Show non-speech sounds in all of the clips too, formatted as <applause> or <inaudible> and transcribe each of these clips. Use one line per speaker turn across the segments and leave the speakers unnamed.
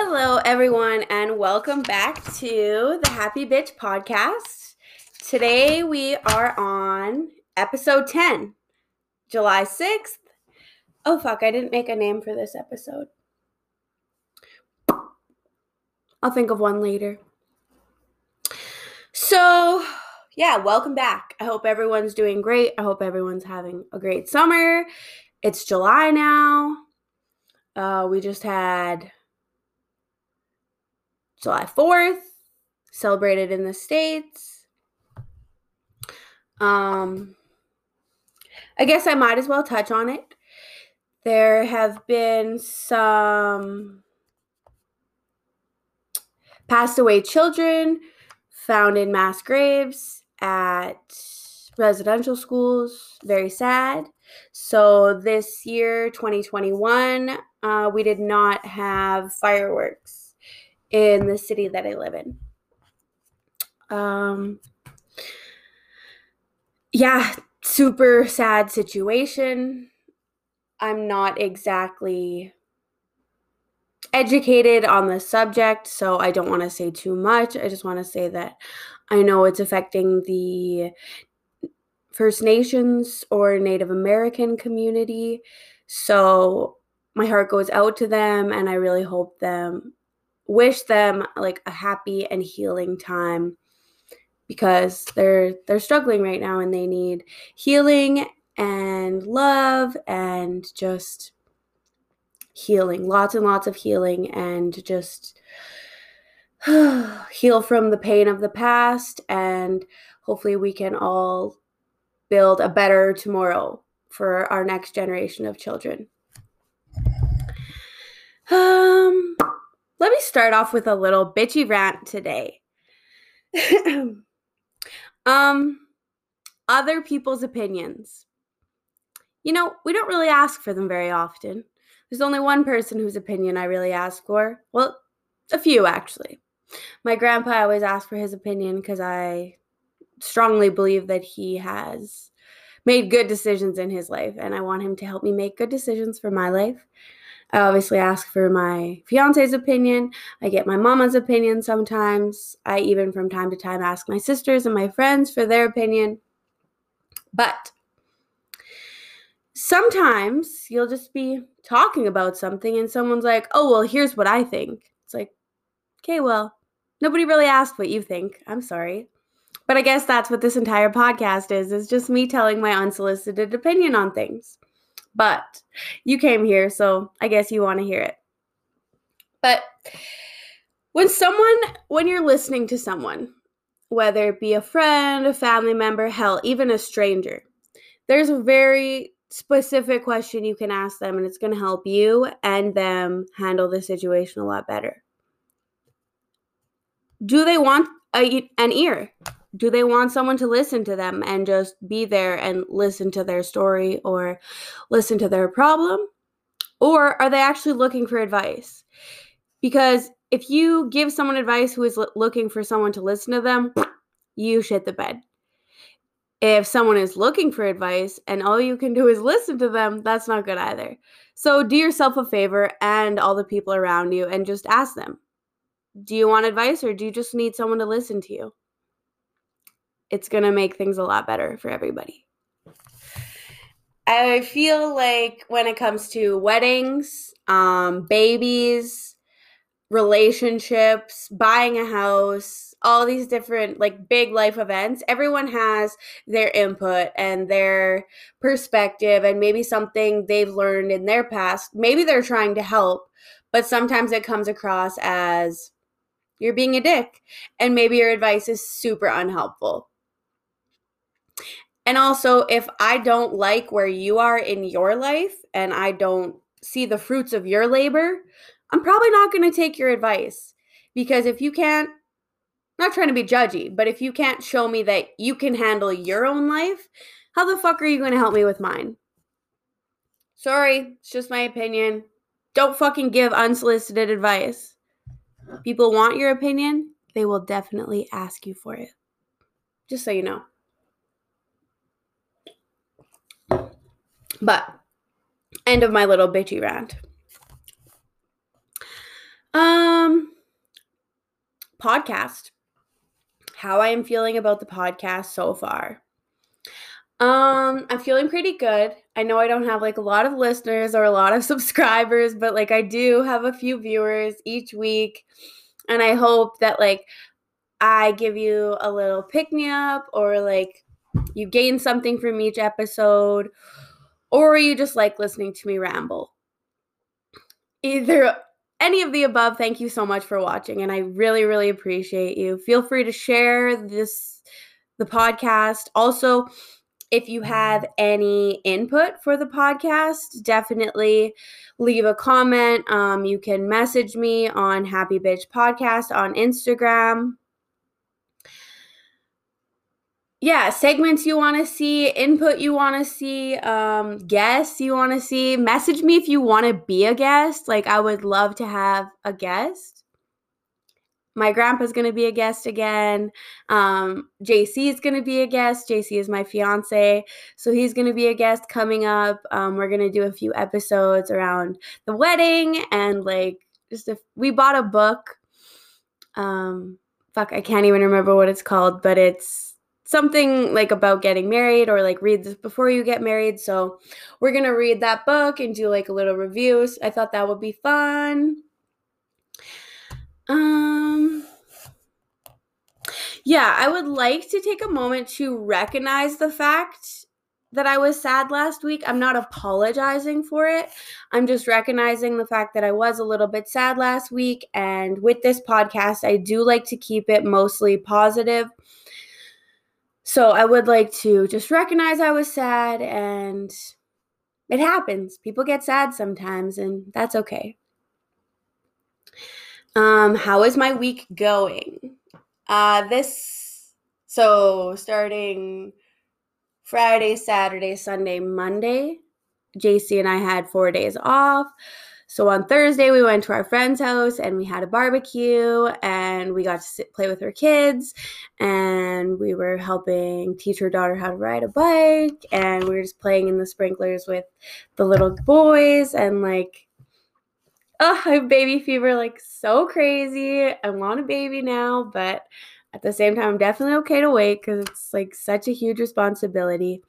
Hello, everyone, and welcome back to the Happy Bitch podcast. Today we are on episode 10, July 6th. Oh, fuck, I didn't make a name for this episode. I'll think of one later. So, yeah, welcome back. I hope everyone's doing great. I hope everyone's having a great summer. It's July now. Uh, we just had July 4th, celebrated in the States. Um, I guess I might as well touch on it. There have been some passed away children found in mass graves at residential schools. Very sad. So this year, 2021, uh, we did not have fireworks in the city that I live in. Um, yeah, super sad situation. I'm not exactly educated on the subject, so I don't want to say too much. I just want to say that I know it's affecting the First Nations or Native American community. So my heart goes out to them and I really hope them wish them like a happy and healing time because they're they're struggling right now and they need healing and love and just healing lots and lots of healing and just <sighs> heal from the pain of the past and hopefully we can all build a better tomorrow for our next generation of children. Um let me start off with a little bitchy rant today. <clears throat> um, other people's opinions. You know, we don't really ask for them very often. There's only one person whose opinion I really ask for. Well, a few actually. My grandpa always asked for his opinion because I strongly believe that he has made good decisions in his life and I want him to help me make good decisions for my life. I obviously ask for my fiance's opinion. I get my mama's opinion sometimes. I even from time to time ask my sisters and my friends for their opinion. But sometimes you'll just be talking about something and someone's like, oh, well, here's what I think. It's like, okay, well, nobody really asked what you think. I'm sorry. But I guess that's what this entire podcast is, is just me telling my unsolicited opinion on things. But you came here, so I guess you want to hear it. But when someone, when you're listening to someone, whether it be a friend, a family member, hell, even a stranger, there's a very specific question you can ask them, and it's going to help you and them handle the situation a lot better. Do they want a, an ear? Do they want someone to listen to them and just be there and listen to their story or listen to their problem? Or are they actually looking for advice? Because if you give someone advice who is l- looking for someone to listen to them, <sniffs> you shit the bed. If someone is looking for advice and all you can do is listen to them, that's not good either. So do yourself a favor and all the people around you and just ask them Do you want advice or do you just need someone to listen to you? It's going to make things a lot better for everybody. I feel like when it comes to weddings, um, babies, relationships, buying a house, all these different like big life events, everyone has their input and their perspective and maybe something they've learned in their past. Maybe they're trying to help, but sometimes it comes across as you're being a dick and maybe your advice is super unhelpful. And also, if I don't like where you are in your life and I don't see the fruits of your labor, I'm probably not going to take your advice. Because if you can't, not trying to be judgy, but if you can't show me that you can handle your own life, how the fuck are you going to help me with mine? Sorry, it's just my opinion. Don't fucking give unsolicited advice. People want your opinion, they will definitely ask you for it. Just so you know. But end of my little bitchy rant. Um, podcast. How I am feeling about the podcast so far. Um, I'm feeling pretty good. I know I don't have like a lot of listeners or a lot of <laughs> subscribers, but like I do have a few viewers each week. And I hope that like I give you a little pick me up or like you gain something from each episode or you just like listening to me ramble. Either any of the above, thank you so much for watching and I really really appreciate you. Feel free to share this the podcast. Also, if you have any input for the podcast, definitely leave a comment. Um, you can message me on Happy Bitch Podcast on Instagram. Yeah, segments you want to see, input you want to see, um, guests you want to see. Message me if you want to be a guest. Like, I would love to have a guest my grandpa's to be a guest again. Um, JC is to be a guest. JC is my fiance. So he's to be a guest coming up. Um, we're to do a few episodes around the wedding and like just if we bought a book. Um, fuck, I can't even remember what it's called, but it's something like about getting married or like read this before you get married. So we're going to read that book and do like a little reviews. I thought that would be fun. Um Yeah, I would like to take a moment to recognize the fact that I was sad last week. I'm not apologizing for it. I'm just recognizing the fact that I was a little bit sad last week and with this podcast I do like to keep it mostly positive. So I would like to just recognize I was sad and it happens. People get sad sometimes and that's okay. Um, how is my week going? Uh, this so starting Friday, Saturday, Sunday, Monday, JC and I had four days off. So on Thursday, we went to our friend's house and we had a barbecue and we got to sit, play with her kids. And we were helping teach her daughter how to ride a bike. And we were just playing in the sprinklers with the little boys. And like, oh, I have baby fever like so crazy. I want a baby now, but at the same time, I'm definitely okay to wait because it's like such a huge responsibility.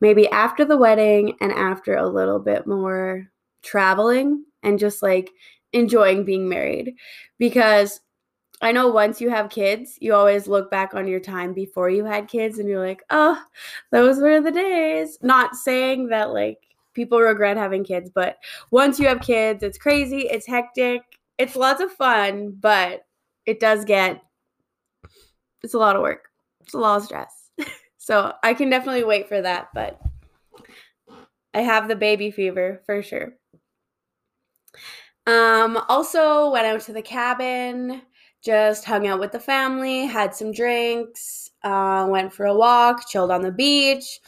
Maybe after the wedding and after a little bit more traveling and just like enjoying being married. Because I know once you have kids, you always look back on your time before you had kids and you're like, oh, those were the days. Not saying that like people regret having kids, but once you have kids, it's crazy, it's hectic, it's lots of fun, but it does get it's a lot of work. It's a lot of stress. <laughs> so I can definitely wait for that, but I have the baby fever for sure. Um, also went out to the cabin, just hung out with the family, had some drinks, uh, went for a walk, chilled on the beach,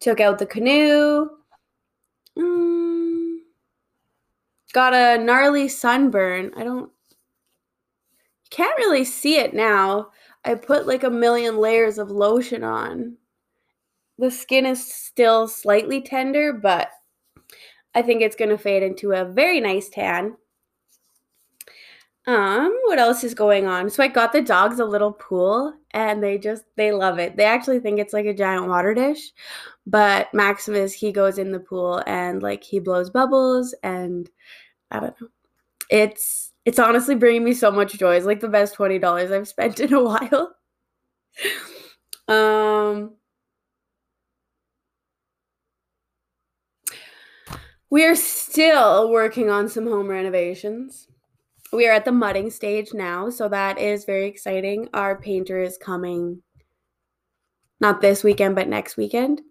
took out the canoe, Mm, got a gnarly sunburn. I don't. Can't really see it now. I put like a million layers of lotion on. The skin is still slightly tender, but I think it's going to fade into a very nice tan. Um, what else is going on? So I got the dogs a little pool and they just they love it. They actually think it's like a giant water dish. But Maximus, he goes in the pool and like he blows bubbles and I don't know. It's it's honestly bringing me so much joy. It's like the best $20 I've spent in a <laughs> while. um We are still working on some home renovations we are at the mudding stage now, so that is very exciting. Our painter is coming not this weekend, but next weekend.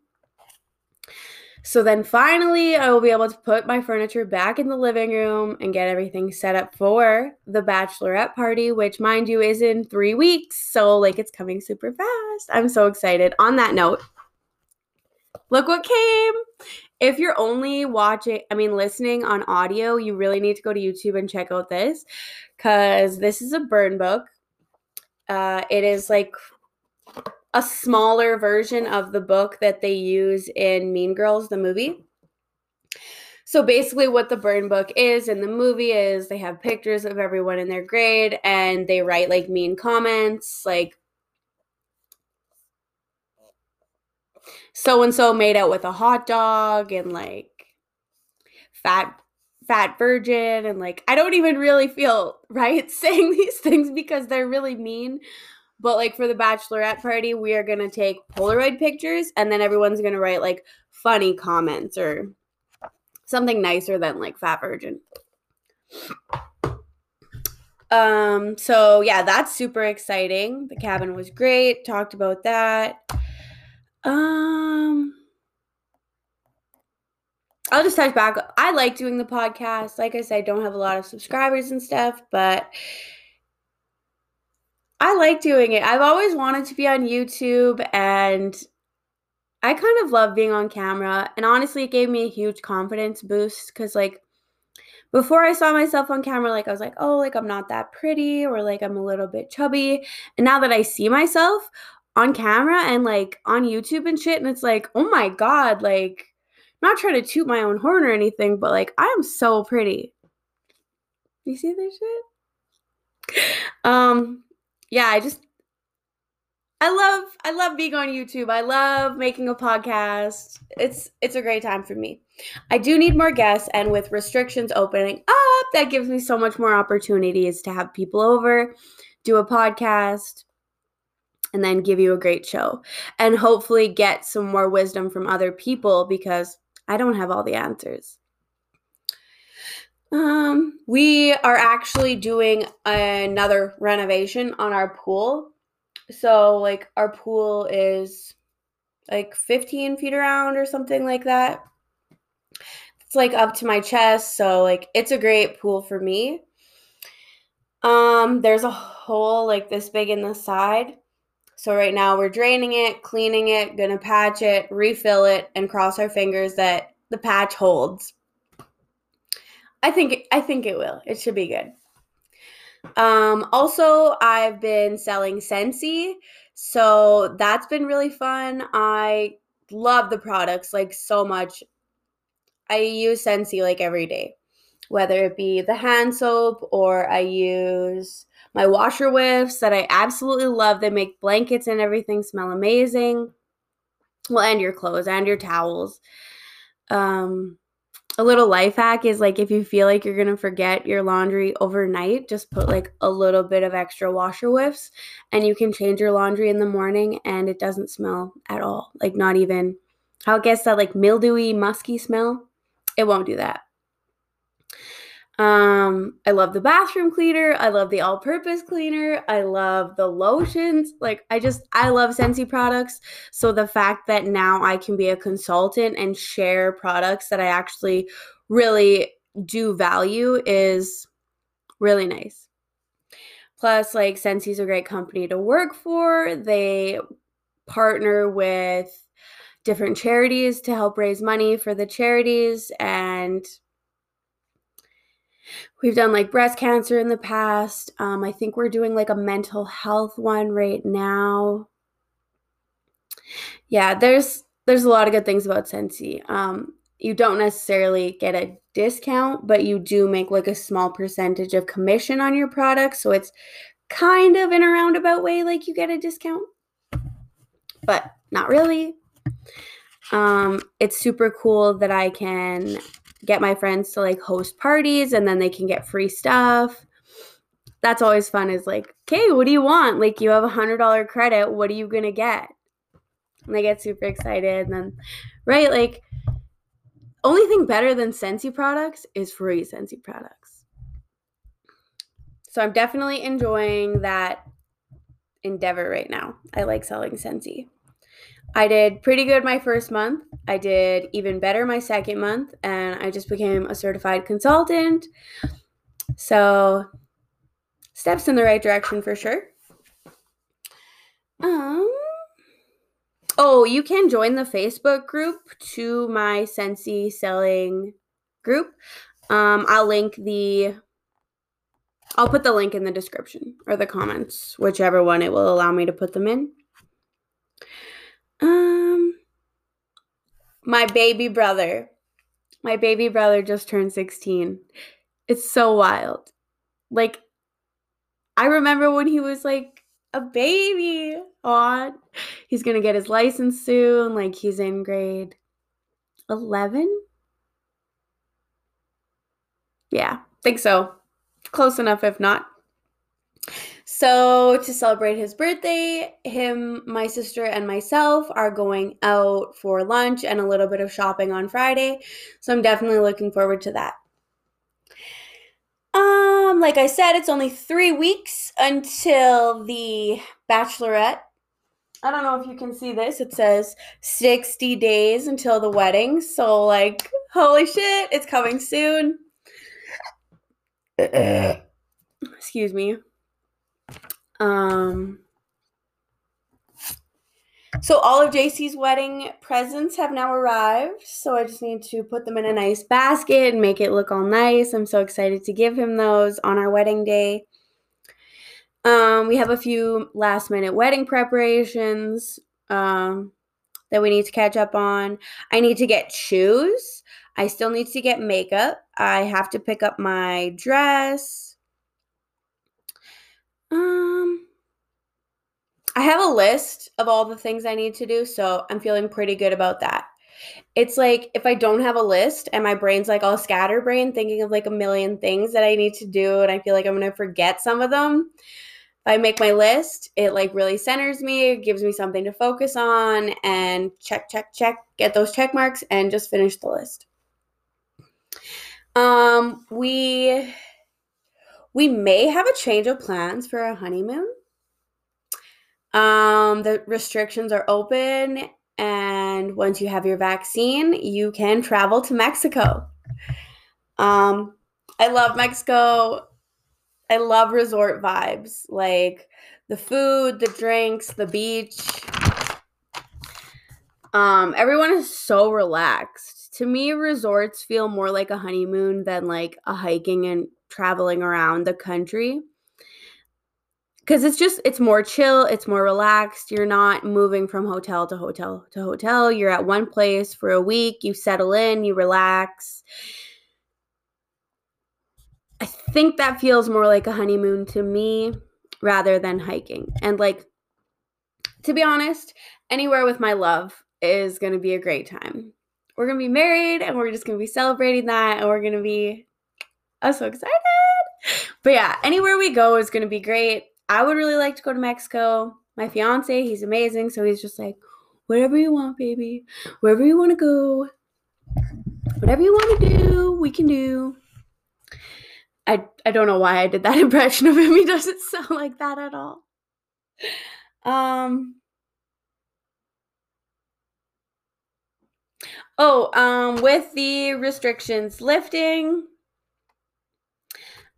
So then finally, I will be able to put my furniture back in the living room and get everything set up for the bachelorette party, which, mind you, is in three weeks. So, like, it's coming super fast. I'm so excited. On that note, look what came if you're only watching, I mean, listening on audio, you really need to go to YouTube and check out this because this is a burn book. Uh, it is like a smaller version of the book that they use in Mean Girls, the movie. So basically, what the burn book is in the movie is they have pictures of everyone in their grade and they write like mean comments, like so and so made out with a hot dog and like fat fat virgin and like I don't even really feel <laughs> right saying these things because they're really mean. But like for the bachelorette party, we are gonna take Polaroid pictures and then everyone's gonna write like funny comments or something nicer than like fat virgin. Um so yeah, that's super exciting. The cabin was great. Talked about that. Um I'll just touch back. I like doing the podcast. Like I said, I don't have a lot of subscribers and stuff, but I like doing it. I've always wanted to be on YouTube and I kind of love being on camera. And honestly, it gave me a huge confidence boost because, like, before I saw myself on camera, like, I was like, oh, like, I'm not that pretty or like I'm a little bit chubby. And now that I see myself on camera and like on YouTube and shit, and it's like, oh my God, like, not trying to toot my own horn or anything, but like I am so pretty. You see this shit? <laughs> Um, yeah, I just I love I love being on YouTube. I love making a podcast. It's it's a great time for me. I do need more guests and with restrictions opening up, that gives me so much more opportunities to have people over, do a podcast, and then give you a great show and hopefully get some more wisdom from other people because I don't have all the answers. Um, we are actually doing another renovation on our pool. So, like, our pool is like 15 feet around or something like that. It's like up to my chest. So, like, it's a great pool for me. Um, there's a hole like this big in the side. So right now we're draining it, cleaning it, gonna patch it, refill it, and cross our fingers that the patch holds. I think I think it will. It should be good. Um, also, I've been selling Scentsy, so that's been really fun. I love the products like so much. I use Scentsy like every day, whether it be the hand soap or I use my washer whiffs that I absolutely love. They make blankets and everything smell amazing. Well, and your clothes and your towels. Um, a little life hack is like if you feel like you're gonna forget your laundry overnight, just put like a little bit of extra washer whiffs and you can change your laundry in the morning and it doesn't smell at all. Like not even how it gets that like mildewy, musky smell. It won't do that. Um, I love the bathroom cleaner. I love the all-purpose cleaner. I love the lotions. Like I just I love Scentsy products. So the fact that now I can be a consultant and share products that I actually really do value is really nice. Plus, like Scentsy's a great company to work for. They partner with different charities to help raise money for the charities and We've done like breast cancer in the past. Um, I think we're doing like a mental health one right now. Yeah, there's there's a lot of good things about Scentsy. Um, you don't necessarily get a discount, but you do make like a small percentage of commission on your product. So it's kind of in a roundabout way like you get a discount, but not really. Um, it's super cool that I can get my friends to like host parties and then they can get free stuff. That's always fun is like, okay, what do you want? Like you have a hundred dollar credit, what are you gonna get? And they get super excited and then right, like only thing better than Scentsy products is free Scentsy products. So I'm definitely enjoying that endeavor right now. I like selling Scentsy. I did pretty good my first month. I did even better my second month, and I just became a certified consultant. So, steps in the right direction for sure. Um, oh, you can join the Facebook group to my Scentsy selling group. Um, I'll link the I'll put the link in the description or the comments, whichever one it will allow me to put them in. Um, my baby brother. My baby brother just turned 16. It's so wild. Like, I remember when he was like a baby on. He's going to get his license soon. Like, he's in grade 11. Yeah, think so. Close enough, if not. So, to celebrate his birthday, him, my sister, and myself are going out for lunch and a little bit of shopping on Friday. So, I'm definitely looking forward to that. Um, like I said, it's only three weeks until the bachelorette. I don't know if you can see this. It says 60 days until the wedding. So, like, holy shit, it's coming soon. Excuse me. Um, so all of JC's wedding presents have now arrived. So I just need to put them in a nice basket and make it look all nice. I'm so excited to give him those on our wedding day. Um, we have a few last minute wedding preparations um, that we need to catch up on. I need to get shoes. I still need to get makeup. I have to pick up my dress. Um, I have a list of all the things I need to do, so I'm feeling pretty good about that. It's like if I don't have a list and my brain's like all scatterbrain, thinking of like a million things that I need to do, and I feel like I'm gonna forget some of them. If I make my list, it like really centers me, it gives me something to focus on, and check, check, check, get those check marks, and just finish the list. Um, we we may have a change of plans for a honeymoon. Um, the restrictions are open, and once you have your vaccine, you can travel to Mexico. Um, I love Mexico. I love resort vibes, like the food, the drinks, the beach. Um, everyone is so relaxed. To me, resorts feel more like a honeymoon than like a hiking and traveling around the country because it's just it's more chill it's more relaxed you're not moving from hotel to hotel to hotel you're at one place for a week you settle in you relax. I think that feels more like a honeymoon to me rather than hiking and like to be honest anywhere with my love is going to be a great time. We're going to be married and we're just going to be celebrating that and we're going to be i'm so excited. But yeah anywhere we go is going to be great I would really like to go to Mexico. My fiance, he's amazing. So he's just like, whatever you want, baby. Wherever you want to go. Whatever you want to do, we can do. I, I don't know why I did that <laughs> impression of him. He doesn't <laughs> sound like that at all. Um, Oh, um, with the restrictions lifting,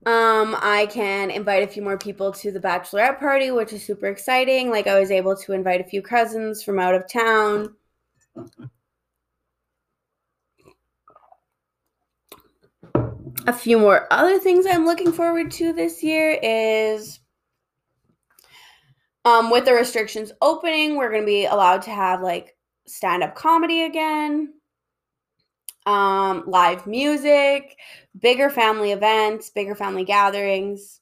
um, I can invite a few more people to the bachelorette party, which is super exciting. Like I was able to invite a few cousins from out of town. A few more other things I'm looking forward to this year is um, with the restrictions opening, we're going to be allowed to have like stand up comedy again um, live music, bigger family events, bigger family gatherings.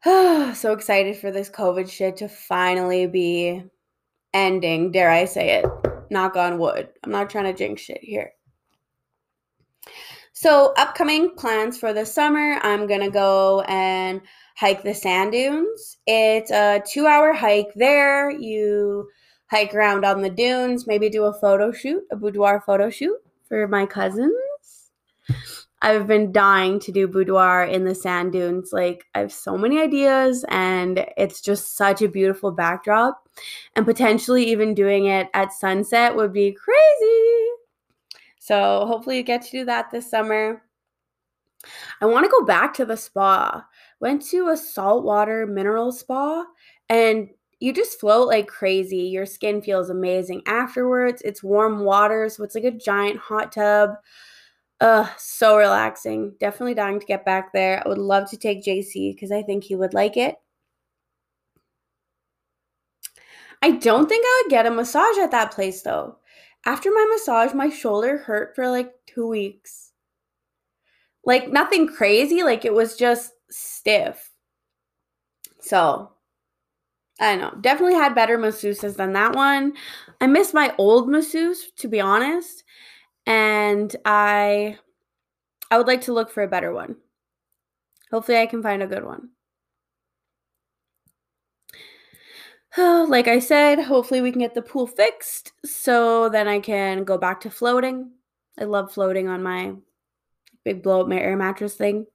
<sighs> so excited for this COVID shit to finally be ending, dare I say it. Knock on wood. I'm not trying to jinx shit here. So, upcoming plans for the summer, I'm going to go and hike the sand dunes. It's a two hour hike there. You hike around on the dunes, maybe do a photo shoot, a boudoir photo shoot for my cousins. I've been dying to do boudoir in the sand dunes. Like, I have so many ideas, and it's just such a beautiful backdrop. And potentially, even doing it at sunset would be crazy. So, hopefully, you get to do that this summer. I want to go back to the spa. Went to a saltwater mineral spa, and you just float like crazy. Your skin feels amazing afterwards. It's warm water, so it's like a giant hot tub. Ugh, so relaxing. Definitely dying to get back there. I would love to take JC because I think he would like it. I don't think I would get a massage at that place though. after my massage, my shoulder hurt for like two weeks. Like nothing crazy, like it was just stiff. So I don't know. Definitely had better masseuses than that one. I miss my old masseuse, to be honest. And I I would like to look for a better one. Hopefully I can find a good one. <sighs> like I said, hopefully we can get the pool fixed so then I can go back to floating. I love floating on my big blow up my air mattress thing.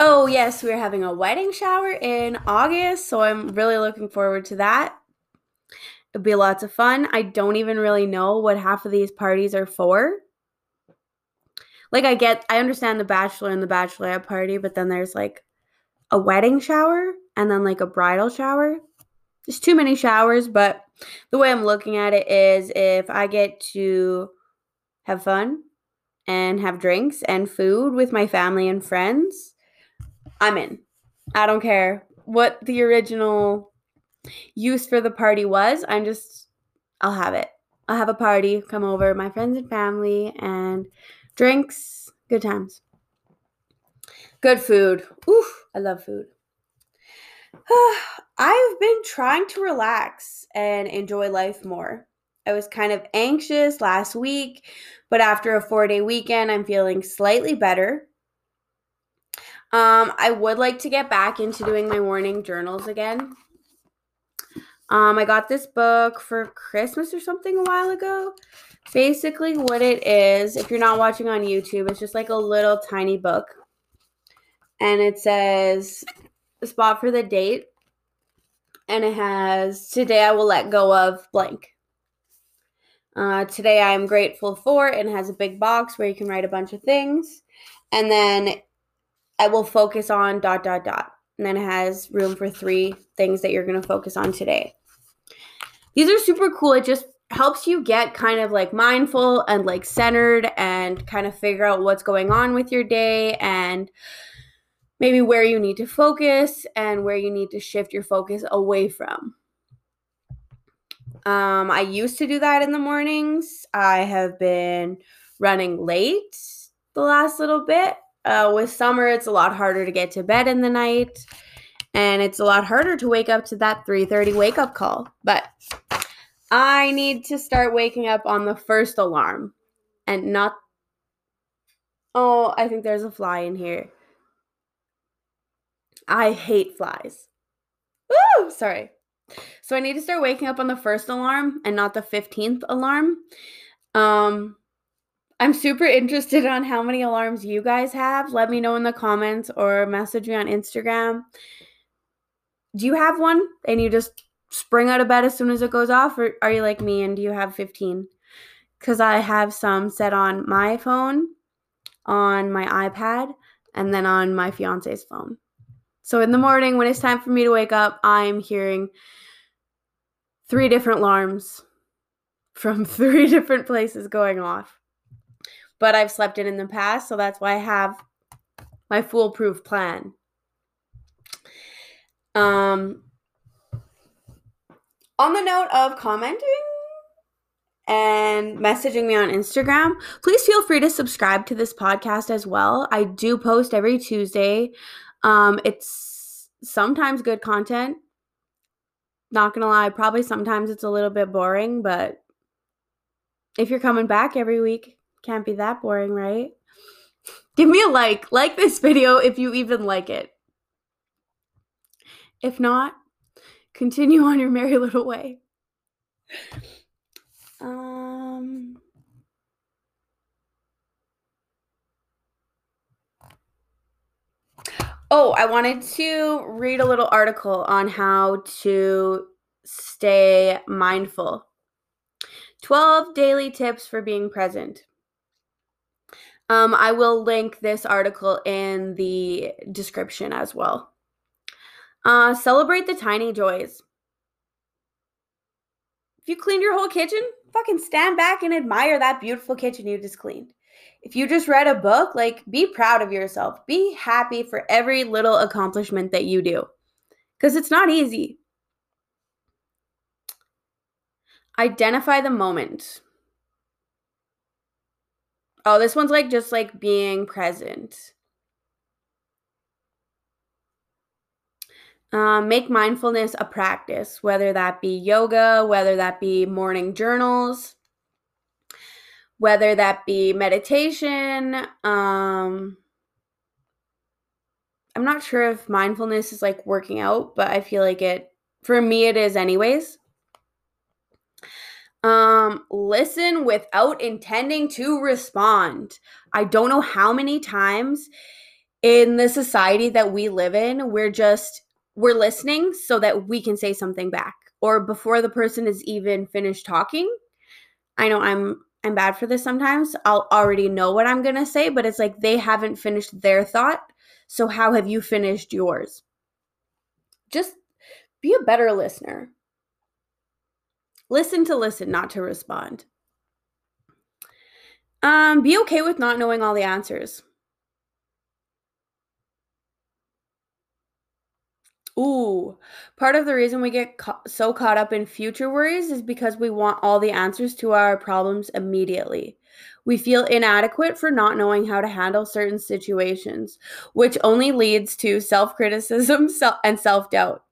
Oh, yes, we're having a wedding shower in August, so I'm really looking forward to that. It'll be lots of fun. I don't even really know what half of these parties are for. Like, I get, I understand the bachelor and the bachelorette party, but then there's like a wedding shower and then like a bridal shower. There's too many showers, but the way I'm looking at it is if I get to have fun and have drinks and food with my family and friends, I'm in. I don't care what the original use for the party was. I'm just, I'll have it. I'll have a party, come over, my friends and family, and drinks, good times. Good food. Oof, I love food. <sighs> I've been trying to relax and enjoy life more. I was kind of anxious last week, but after a four day weekend, I'm feeling slightly better. Um, I would like to get back into doing my morning journals again. Um, I got this book for Christmas or something a while ago. Basically, what it is, if you're not watching on YouTube, it's just like a little tiny book. And it says the spot for the date. And it has today I will let go of blank. Uh, today I am grateful for and has a big box where you can write a bunch of things. And then I will focus on dot dot dot. And then it has room for three things that you're going to focus on today. These are super cool. It just helps you get kind of like mindful and like centered and kind of figure out what's going on with your day and maybe where you need to focus and where you need to shift your focus away from. Um, I used to do that in the mornings. I have been running late the last little bit uh, with summer, it's a lot harder to get to bed in the night, and it's a lot harder to wake up to that 3:30 wake up call. But I need to start waking up on the first alarm, and not. Oh, I think there's a fly in here. I hate flies. Woo! Sorry. So I need to start waking up on the first alarm and not the 15th alarm. Um I'm super interested on how many alarms you guys have. Let me know in the comments or message me on Instagram. Do you have one and you just spring out of bed as soon as it goes off, or are you like me and do you have 15? Because I have some set on my phone, on my iPad, and then on my fiance's phone. So in the morning, when it's time for me to wake up, I'm hearing three different alarms from <laughs> three different places going off but I've slept in in the past, so that's why I have my foolproof plan. Um, on the note of commenting and messaging me on Instagram, please feel free to subscribe to this podcast as well. I do post every Tuesday. Um, it's sometimes good content. Not gonna lie, probably sometimes it's a little bit boring, but if you're coming back every week, can't be that boring, right? Give me a like. Like this video if you even like it. If not, continue on your merry little way. Um Oh, I wanted to read a little article on how to stay mindful. 12 daily tips for being present. Um, I will link this article in the description as well. Uh, celebrate the tiny joys. If you cleaned your whole kitchen, fucking stand back and admire that beautiful kitchen you just cleaned. If you just read a book, like be proud of yourself. Be happy for every little accomplishment that you do. because it's not easy. Identify the moment. Oh, this one's like just like being present. Um, make mindfulness a practice, whether that be yoga, whether that be morning journals, whether that be meditation. Um, I'm not sure if mindfulness is like working out, but I feel like it, for me, it is, anyways. Um, listen without intending to respond. I don't know how many times in the society that we live in, we're just we're listening so that we can say something back or before the person is even finished talking. I know I'm I'm bad for this sometimes. I'll already know what I'm going to say, but it's like they haven't finished their thought. So how have you finished yours? Just be a better listener. Listen to listen, not to respond. Um, be okay with not knowing all the answers. Ooh, part of the reason we get ca- so caught up in future worries is because we want all the answers to our problems immediately. We feel inadequate for not knowing how to handle certain situations, which only leads to <laughs> self criticism and self doubt.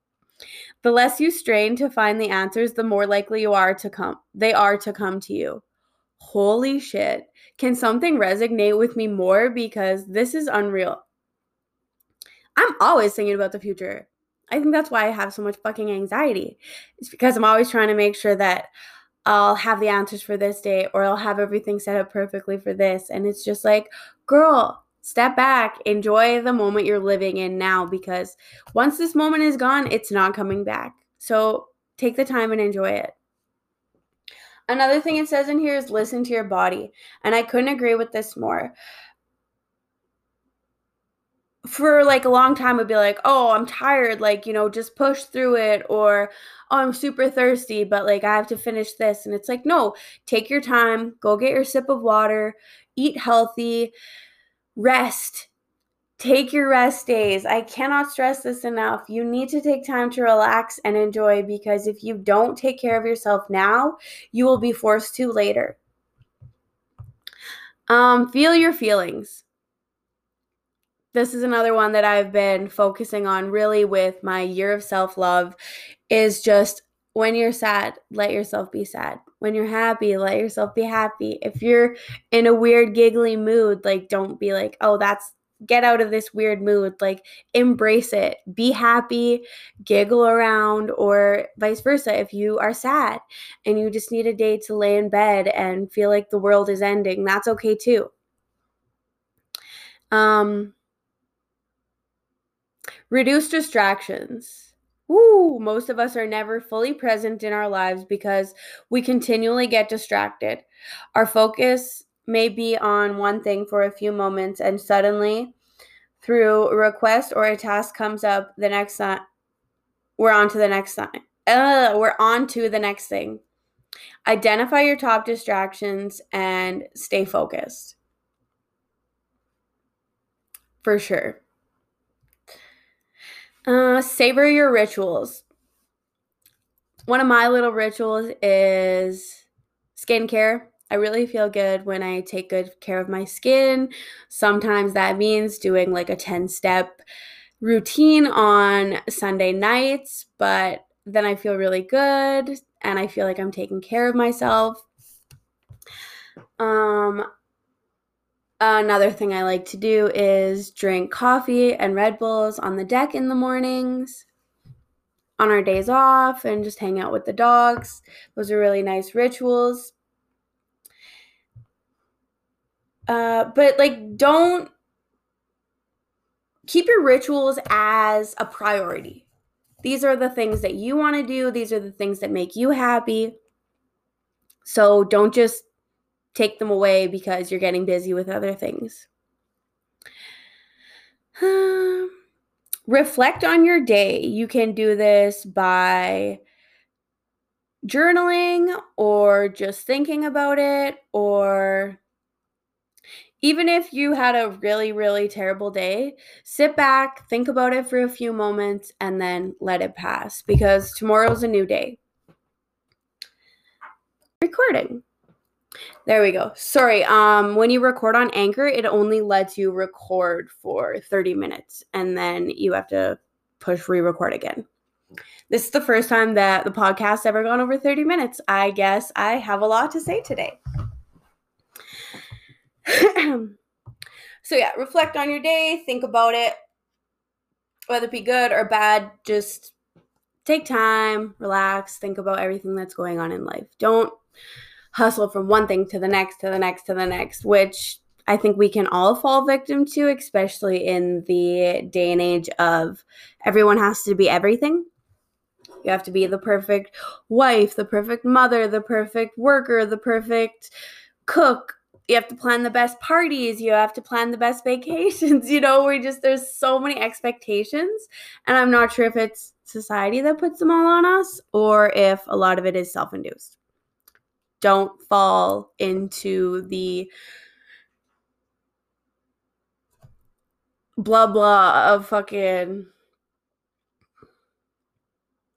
The less you strain to find the answers, the more likely you are to come they are to come to you. Holy shit. Can something resonate with me more because this is unreal. I'm always thinking about the future. I think that's why I have so much fucking anxiety. It's because I'm always trying to make sure that I'll have the answers for this day or I'll have everything set up perfectly for this. And it's just like, girl, step back, enjoy the moment you're living in now because once this moment is gone, it's not coming back. So take the time and enjoy it. Another thing it says in here is listen to your body. And I couldn't agree with this more for like a long time I would be like, oh, I'm tired, like, you know, just push through it, or oh, I'm super thirsty, but like I have to finish this. And it's like, no, take your time, go get your sip of water, eat healthy, rest. Take your rest days. I cannot stress this enough. You need to take time to relax and enjoy because if you don't take care of yourself now, you will be forced to later. Um, feel your feelings this is another one that I've been focusing on really with my year of self love is just when you're sad, let yourself be sad. When you're happy, let yourself be happy. If you're in a weird, giggly mood, like don't be like, oh, that's get out of this weird mood. Like embrace it. Be happy, giggle around, or vice versa. If you are sad and you just need a day to lay in bed and feel like the world is ending, that's okay too. Um, Reduce distractions. Most of us are never fully present in our lives because we continually get distracted. Our focus may be on one thing for a few moments and suddenly through a request or a task comes up the next time we're on to the next time. Uh, we're on to the next thing. Identify your top distractions and stay focused. For sure. Uh, savor your rituals. One of my little rituals is skincare. I really feel good when I take good care of my skin. Sometimes that means doing like a 10 step routine on Sunday nights, but then I feel really good and I feel like I'm taking care of myself. Um, Another thing I like to do is drink coffee and Red Bulls on the deck in the mornings, on our days off, and just hang out with the dogs. Those are really nice rituals. Uh, but like, don't keep your rituals as a priority. These are the things that you want to do, these are the things that make you happy. So don't just take them away because you're getting busy with other things. Um, reflect on your day. You can do this by journaling or just thinking about it or even if you had a really, really terrible day, sit back, think about it for a few moments, and then let it pass because tomorrow's a new day. Recording. There we go. Sorry. Um, when you record on Anchor, it only lets you record for 30 minutes and then you have to push re record again. This is the first time that the podcast ever gone over 30 minutes. I guess I have a lot to say today. <clears throat> so yeah, reflect on your day, think about it, whether it be good or bad. Just take time, relax, think about everything that's going on in life. Don't hustle from one thing to the next, to the next, to the next, which I think we can all fall victim to, especially in the day and age of everyone has to be everything. You have to be the perfect wife, the perfect mother, the perfect worker, the perfect cook, you have to plan the best parties. You have to plan the best <laughs> vacations. You know we just there's so many expectations. And i'm not sure if it's society that puts them all on us or if a lot of it is self-induced don't fall into the blah blah of fucking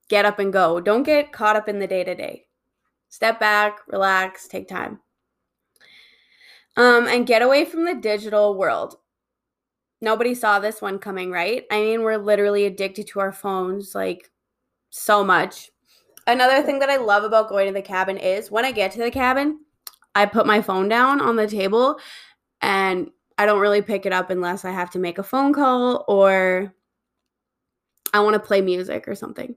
get up and go don't get caught up in the day to day step back relax take time um, and get away from the digital world. Nobody saw this one coming, right? I mean, we're literally addicted to our phones like so much. Another thing that I love about going to the cabin is when I get to the cabin, I put my phone down on the table and I don't really pick it up unless I have to make a phone call or I want to play music or something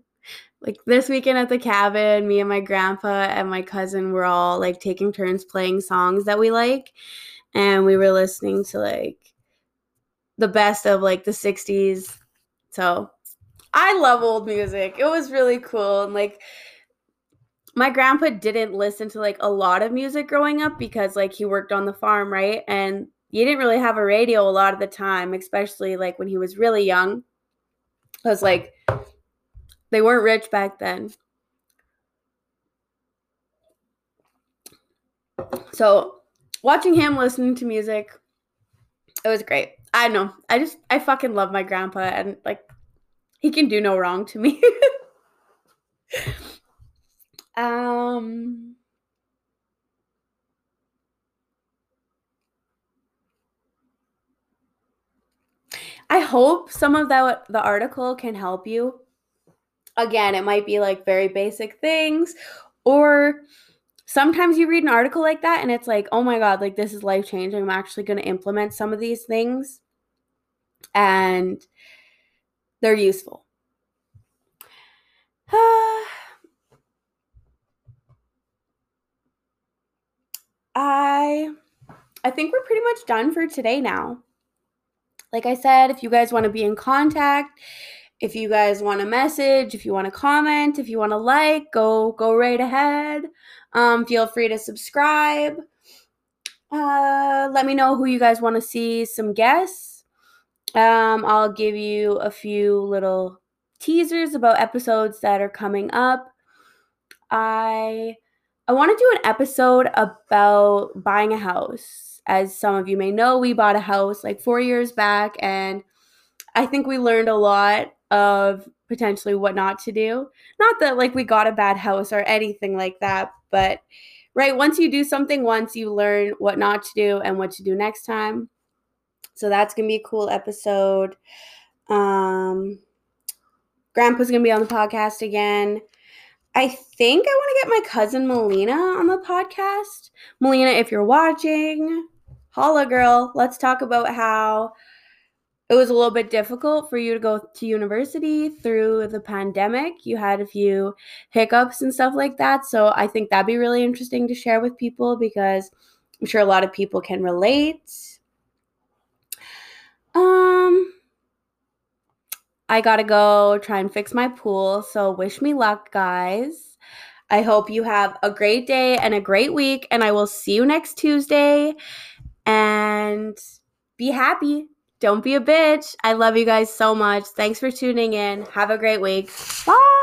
like this weekend at the cabin, me and my grandpa and my cousin were all like taking turns playing songs that we like. And we were listening to like the best of like the 60s. So I love old music. It was really cool. And like my grandpa didn't listen to like a lot of music growing up because like he worked on the farm, right? And he didn't really have a radio a lot of the time, especially like when he was really young. I was like they weren't rich back then. So, watching him listening to music, it was great. I know. I just I fucking love my grandpa and like he can do no wrong to me. <laughs> um I hope some of that the article can help you again, it might be like very basic things or sometimes you read an article like that and it's like, "Oh my god, like this is life-changing. I'm actually going to implement some of these things." And they're useful. <sighs> I I think we're pretty much done for today now. Like I said, if you guys want to be in contact, if you guys want to message, if you want to comment, if you want to like, go go right ahead. Um, feel free to subscribe. Uh, let me know who you guys want to see some guests. Um, I'll give you a few little teasers about episodes that are coming up. I I want to do an episode about buying a house. As some of you may know, we bought a house like 4 years back and I think we learned a lot of potentially what not to do. Not that like we got a bad house or anything like that, but right, once you do something once, you learn what not to do and what to do next time. So that's going to be a cool episode. Um Grandpa's going to be on the podcast again. I think I want to get my cousin Melina on the podcast. Melina, if you're watching, holla girl, let's talk about how it was a little bit difficult for you to go to university through the pandemic. You had a few hiccups and stuff like that. So I think that'd be really interesting to share with people because I'm sure a lot of people can relate. Um I got to go try and fix my pool. So wish me luck, guys. I hope you have a great day and a great week and I will see you next Tuesday and be happy. Don't be a bitch. I love you guys so much. Thanks for tuning in. Have a great week. Bye.